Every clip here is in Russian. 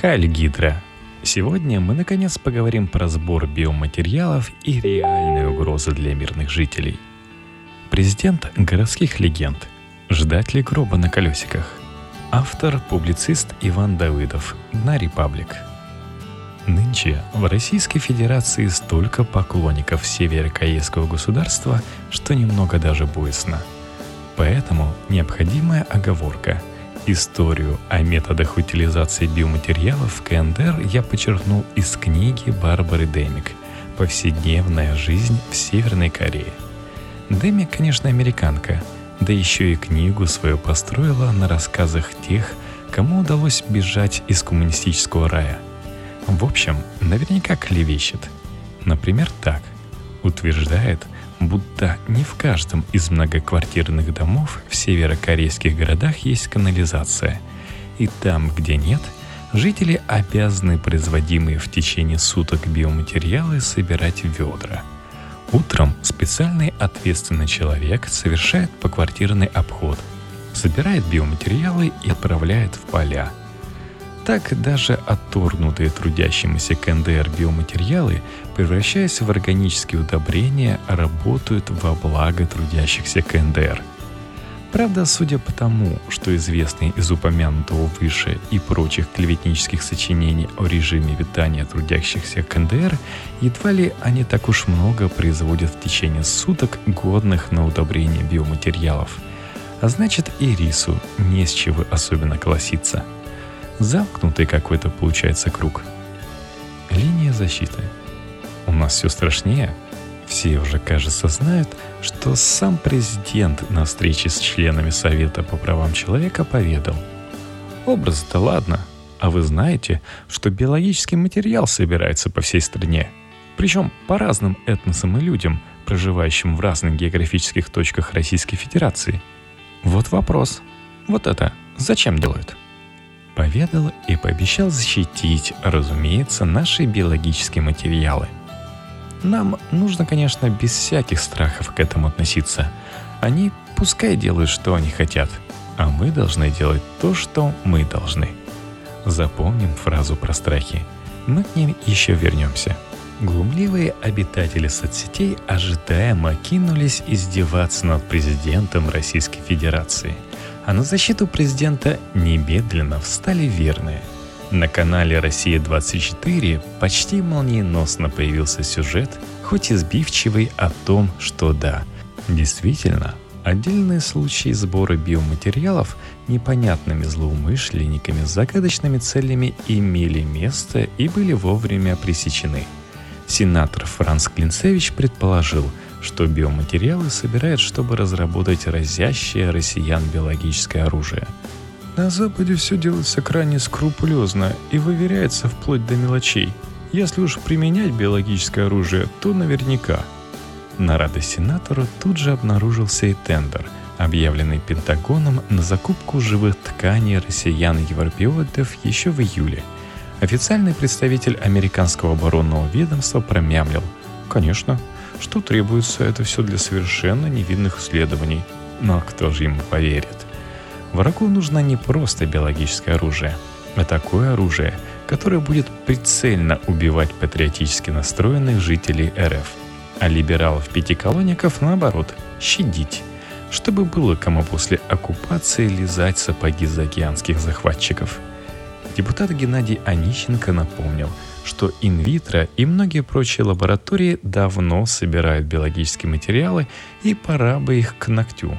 Хайль Гидра. Сегодня мы наконец поговорим про сбор биоматериалов и реальные угрозы для мирных жителей. Президент городских легенд. Ждать ли гроба на колесиках? Автор, публицист Иван Давыдов на Репаблик. Нынче в Российской Федерации столько поклонников северокорейского государства, что немного даже боязно. Поэтому необходимая оговорка – Историю о методах утилизации биоматериалов в КНДР я подчеркнул из книги Барбары Демик «Повседневная жизнь в Северной Корее». Демик, конечно, американка, да еще и книгу свою построила на рассказах тех, кому удалось бежать из коммунистического рая. В общем, наверняка клевещет. Например, так. Утверждает, будто не в каждом из многоквартирных домов в северокорейских городах есть канализация. И там, где нет, жители обязаны производимые в течение суток биоматериалы собирать в ведра. Утром специальный ответственный человек совершает поквартирный обход, собирает биоматериалы и отправляет в поля – так даже отторгнутые трудящимися КНДР биоматериалы, превращаясь в органические удобрения, работают во благо трудящихся КНДР. Правда, судя по тому, что известные из упомянутого выше и прочих клеветнических сочинений о режиме питания трудящихся КНДР, едва ли они так уж много производят в течение суток годных на удобрение биоматериалов. А значит и рису не с чего особенно колоситься – Замкнутый какой-то получается круг. Линия защиты. У нас все страшнее. Все уже, кажется, знают, что сам президент на встрече с членами Совета по правам человека поведал. Образ-то ладно, а вы знаете, что биологический материал собирается по всей стране. Причем по разным этносам и людям, проживающим в разных географических точках Российской Федерации. Вот вопрос. Вот это зачем делают? Поведал и пообещал защитить, разумеется, наши биологические материалы. Нам нужно, конечно, без всяких страхов к этому относиться. Они пускай делают, что они хотят, а мы должны делать то, что мы должны. Запомним фразу про страхи. Мы к ним еще вернемся. Глумливые обитатели соцсетей ожидаемо кинулись издеваться над президентом Российской Федерации – а на защиту президента немедленно встали верные. На канале «Россия-24» почти молниеносно появился сюжет, хоть и сбивчивый о том, что да, действительно, отдельные случаи сбора биоматериалов непонятными злоумышленниками с загадочными целями имели место и были вовремя пресечены. Сенатор Франц Клинцевич предположил – что биоматериалы собирают, чтобы разработать разящее россиян биологическое оружие. На Западе все делается крайне скрупулезно и выверяется вплоть до мелочей. Если уж применять биологическое оружие, то наверняка. На радость сенатору тут же обнаружился и тендер, объявленный Пентагоном на закупку живых тканей россиян-европеоидов еще в июле. Официальный представитель американского оборонного ведомства промямлил. Конечно, что требуется это все для совершенно невинных исследований. Но кто же ему поверит? Врагу нужно не просто биологическое оружие, а такое оружие, которое будет прицельно убивать патриотически настроенных жителей РФ, а либералов-пятиколонников, наоборот, щадить, чтобы было кому после оккупации лизать сапоги заокеанских захватчиков. Депутат Геннадий Онищенко напомнил – что инвитро и многие прочие лаборатории давно собирают биологические материалы и пора бы их к ногтю.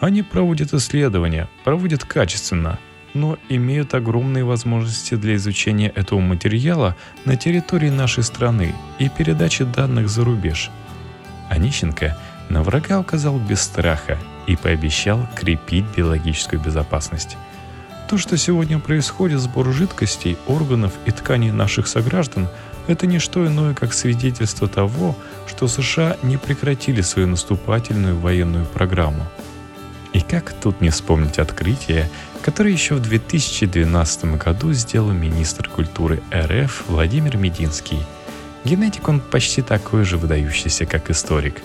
Они проводят исследования, проводят качественно, но имеют огромные возможности для изучения этого материала на территории нашей страны и передачи данных за рубеж. Онищенко на врага указал без страха и пообещал крепить биологическую безопасность. То, что сегодня происходит сбор жидкостей, органов и тканей наших сограждан, это не что иное, как свидетельство того, что США не прекратили свою наступательную военную программу. И как тут не вспомнить открытие, которое еще в 2012 году сделал министр культуры РФ Владимир Мединский. Генетик он почти такой же выдающийся, как историк.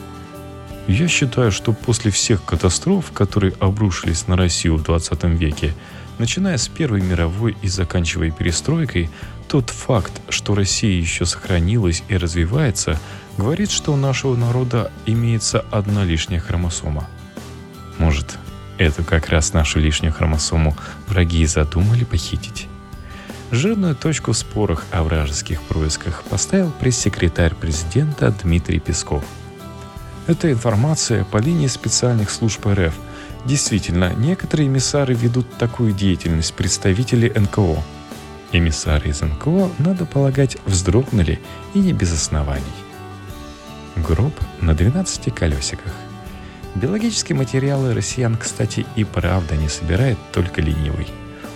Я считаю, что после всех катастроф, которые обрушились на Россию в 20 веке, Начиная с Первой мировой и заканчивая перестройкой, тот факт, что Россия еще сохранилась и развивается, говорит, что у нашего народа имеется одна лишняя хромосома. Может, эту как раз нашу лишнюю хромосому враги задумали похитить? Жирную точку в спорах о вражеских происках поставил пресс-секретарь президента Дмитрий Песков. Эта информация по линии специальных служб РФ – Действительно, некоторые эмиссары ведут такую деятельность представители НКО. Эмиссары из НКО, надо полагать, вздрогнули и не без оснований. Гроб на 12 колесиках. Биологические материалы россиян, кстати, и правда не собирает только ленивый.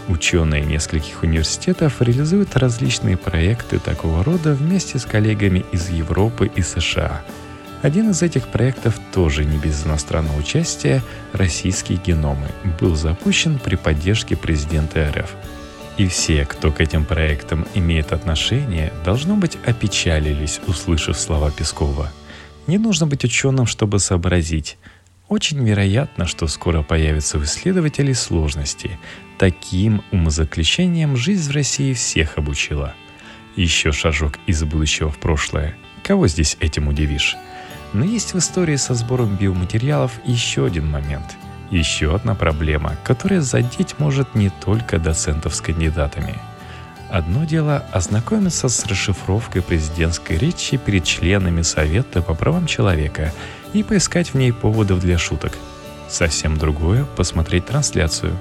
Ученые нескольких университетов реализуют различные проекты такого рода вместе с коллегами из Европы и США – один из этих проектов тоже не без иностранного участия «Российские геномы» был запущен при поддержке президента РФ. И все, кто к этим проектам имеет отношение, должно быть опечалились, услышав слова Пескова. Не нужно быть ученым, чтобы сообразить. Очень вероятно, что скоро появятся у исследователей сложности. Таким умозаключением жизнь в России всех обучила. Еще шажок из будущего в прошлое. Кого здесь этим удивишь? Но есть в истории со сбором биоматериалов еще один момент, еще одна проблема, которая задеть может не только доцентов с кандидатами. Одно дело ознакомиться с расшифровкой президентской речи перед членами Совета по правам человека и поискать в ней поводов для шуток. Совсем другое — посмотреть трансляцию.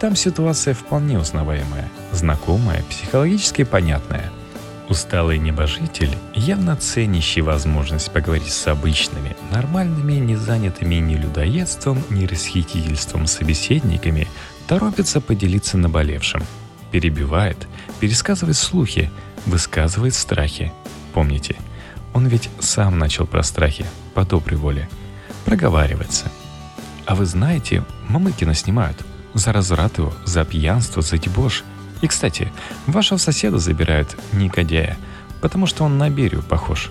Там ситуация вполне узнаваемая, знакомая, психологически понятная — Усталый небожитель, явно ценящий возможность поговорить с обычными, нормальными, не занятыми ни людоедством, ни расхитительством собеседниками, торопится поделиться наболевшим. Перебивает, пересказывает слухи, высказывает страхи. Помните, он ведь сам начал про страхи, по доброй воле. Проговаривается. А вы знаете, Мамыкина снимают. За разврат его, за пьянство, за дебош – и, кстати, вашего соседа забирают, негодяя, потому что он на Берию похож.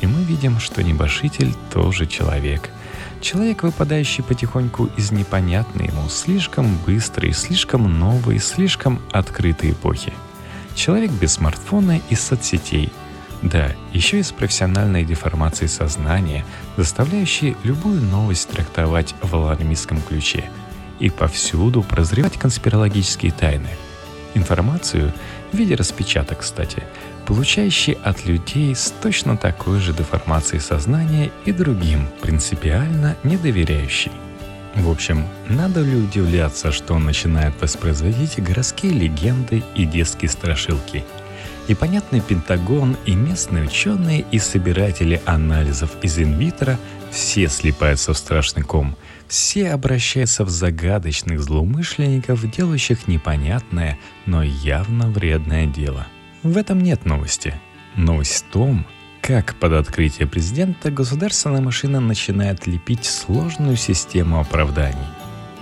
И мы видим, что небожитель тоже человек. Человек, выпадающий потихоньку из непонятной ему, слишком быстрой, слишком новой, слишком открытой эпохи. Человек без смартфона и соцсетей. Да, еще и с профессиональной деформацией сознания, заставляющей любую новость трактовать в алармистском ключе и повсюду прозревать конспирологические тайны – Информацию, в виде распечаток, кстати, получающий от людей с точно такой же деформацией сознания и другим, принципиально недоверяющий. В общем, надо ли удивляться, что он начинает воспроизводить городские легенды и детские страшилки? И понятный Пентагон, и местные ученые, и собиратели анализов из инвитро все слипаются в страшный ком – все обращаются в загадочных злоумышленников, делающих непонятное, но явно вредное дело. В этом нет новости. Новость в том, как под открытие президента государственная машина начинает лепить сложную систему оправданий.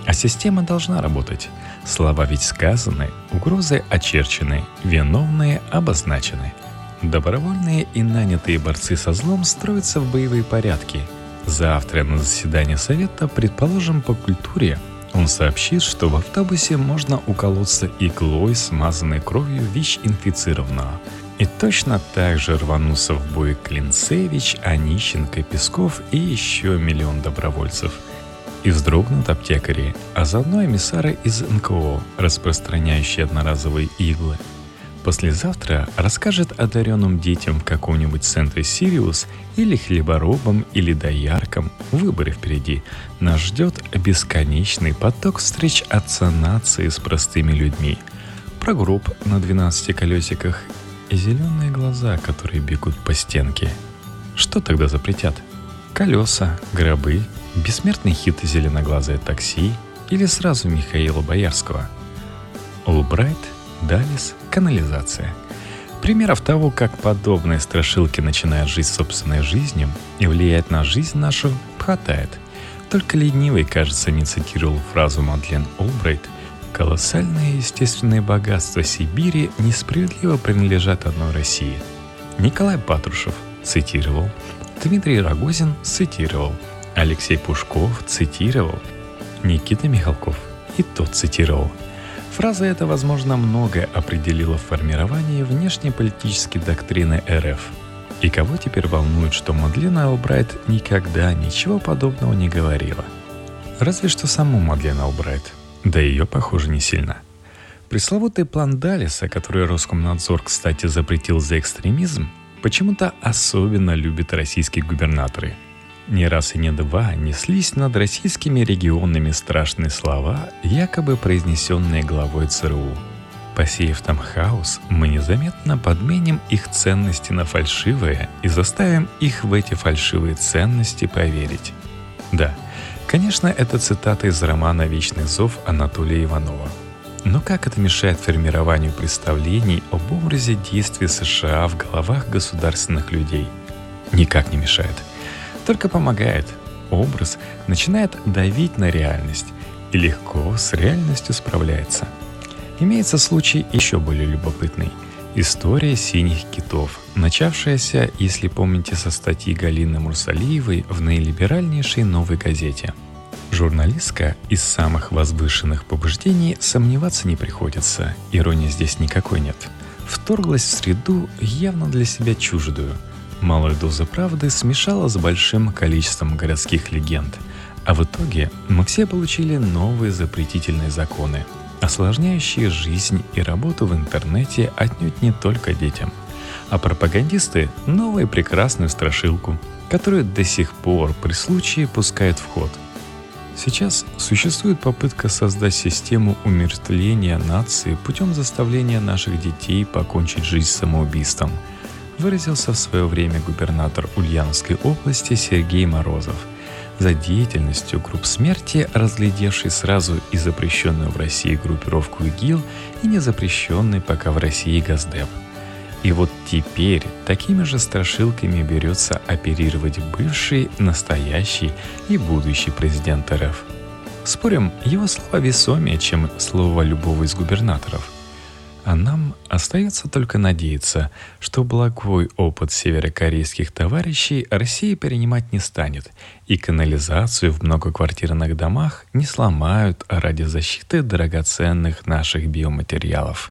А система должна работать. Слова ведь сказаны, угрозы очерчены, виновные обозначены. Добровольные и нанятые борцы со злом строятся в боевые порядки – Завтра на заседании совета, предположим, по культуре, он сообщит, что в автобусе можно уколоться иглой, смазанной кровью ВИЧ-инфицированного. И точно так же рванутся в бой Клинцевич, Онищенко, Песков и еще миллион добровольцев. И вздрогнут аптекари, а заодно эмиссары из НКО, распространяющие одноразовые иглы – Послезавтра расскажет одаренным детям в каком-нибудь центре Сириус или хлеборобам или дояркам. Выборы впереди. Нас ждет бесконечный поток встреч отца нации с простыми людьми. Про гроб на 12 колесиках и зеленые глаза, которые бегут по стенке. Что тогда запретят? Колеса, гробы, бессмертный хит «Зеленоглазое такси» или сразу Михаила Боярского? Олбрайт – Далис – канализация. Примеров того, как подобные страшилки начинают жить собственной жизнью и влиять на жизнь нашу, хватает. Только ленивый, кажется, не цитировал фразу Мадлен Олбрайт «Колоссальные естественные богатства Сибири несправедливо принадлежат одной России». Николай Патрушев цитировал, Дмитрий Рогозин цитировал, Алексей Пушков цитировал, Никита Михалков и тот цитировал – Фраза эта, возможно, многое определила в формировании внешнеполитической доктрины РФ. И кого теперь волнует, что Мадлена Албрайт никогда ничего подобного не говорила? Разве что саму Мадлен Албрайт. Да ее, похоже, не сильно. Пресловутый план Далиса, который Роскомнадзор, кстати, запретил за экстремизм, почему-то особенно любят российские губернаторы – не раз и не два неслись над российскими регионами страшные слова, якобы произнесенные главой ЦРУ. Посеяв там хаос, мы незаметно подменим их ценности на фальшивые и заставим их в эти фальшивые ценности поверить. Да, конечно, это цитата из романа «Вечный зов» Анатолия Иванова. Но как это мешает формированию представлений об образе действий США в головах государственных людей? Никак не мешает – только помогает. Образ начинает давить на реальность и легко с реальностью справляется. Имеется случай еще более любопытный. История синих китов, начавшаяся, если помните, со статьи Галины Мурсалиевой в наилиберальнейшей новой газете. Журналистка из самых возвышенных побуждений сомневаться не приходится, иронии здесь никакой нет. Вторглась в среду явно для себя чуждую – Малая доза правды смешала с большим количеством городских легенд, а в итоге мы все получили новые запретительные законы, осложняющие жизнь и работу в интернете отнюдь не только детям. А пропагандисты — новую прекрасную страшилку, которую до сих пор при случае пускают в ход. Сейчас существует попытка создать систему умертвления нации путем заставления наших детей покончить жизнь самоубийством — выразился в свое время губернатор Ульяновской области Сергей Морозов за деятельностью групп смерти, разглядевший сразу и запрещенную в России группировку ИГИЛ, и незапрещенный пока в России Газдеп. И вот теперь такими же страшилками берется оперировать бывший, настоящий и будущий президент РФ. Спорим, его слова весомее, чем слово любого из губернаторов – а нам остается только надеяться, что благой опыт северокорейских товарищей Россия перенимать не станет, и канализацию в многоквартирных домах не сломают ради защиты драгоценных наших биоматериалов.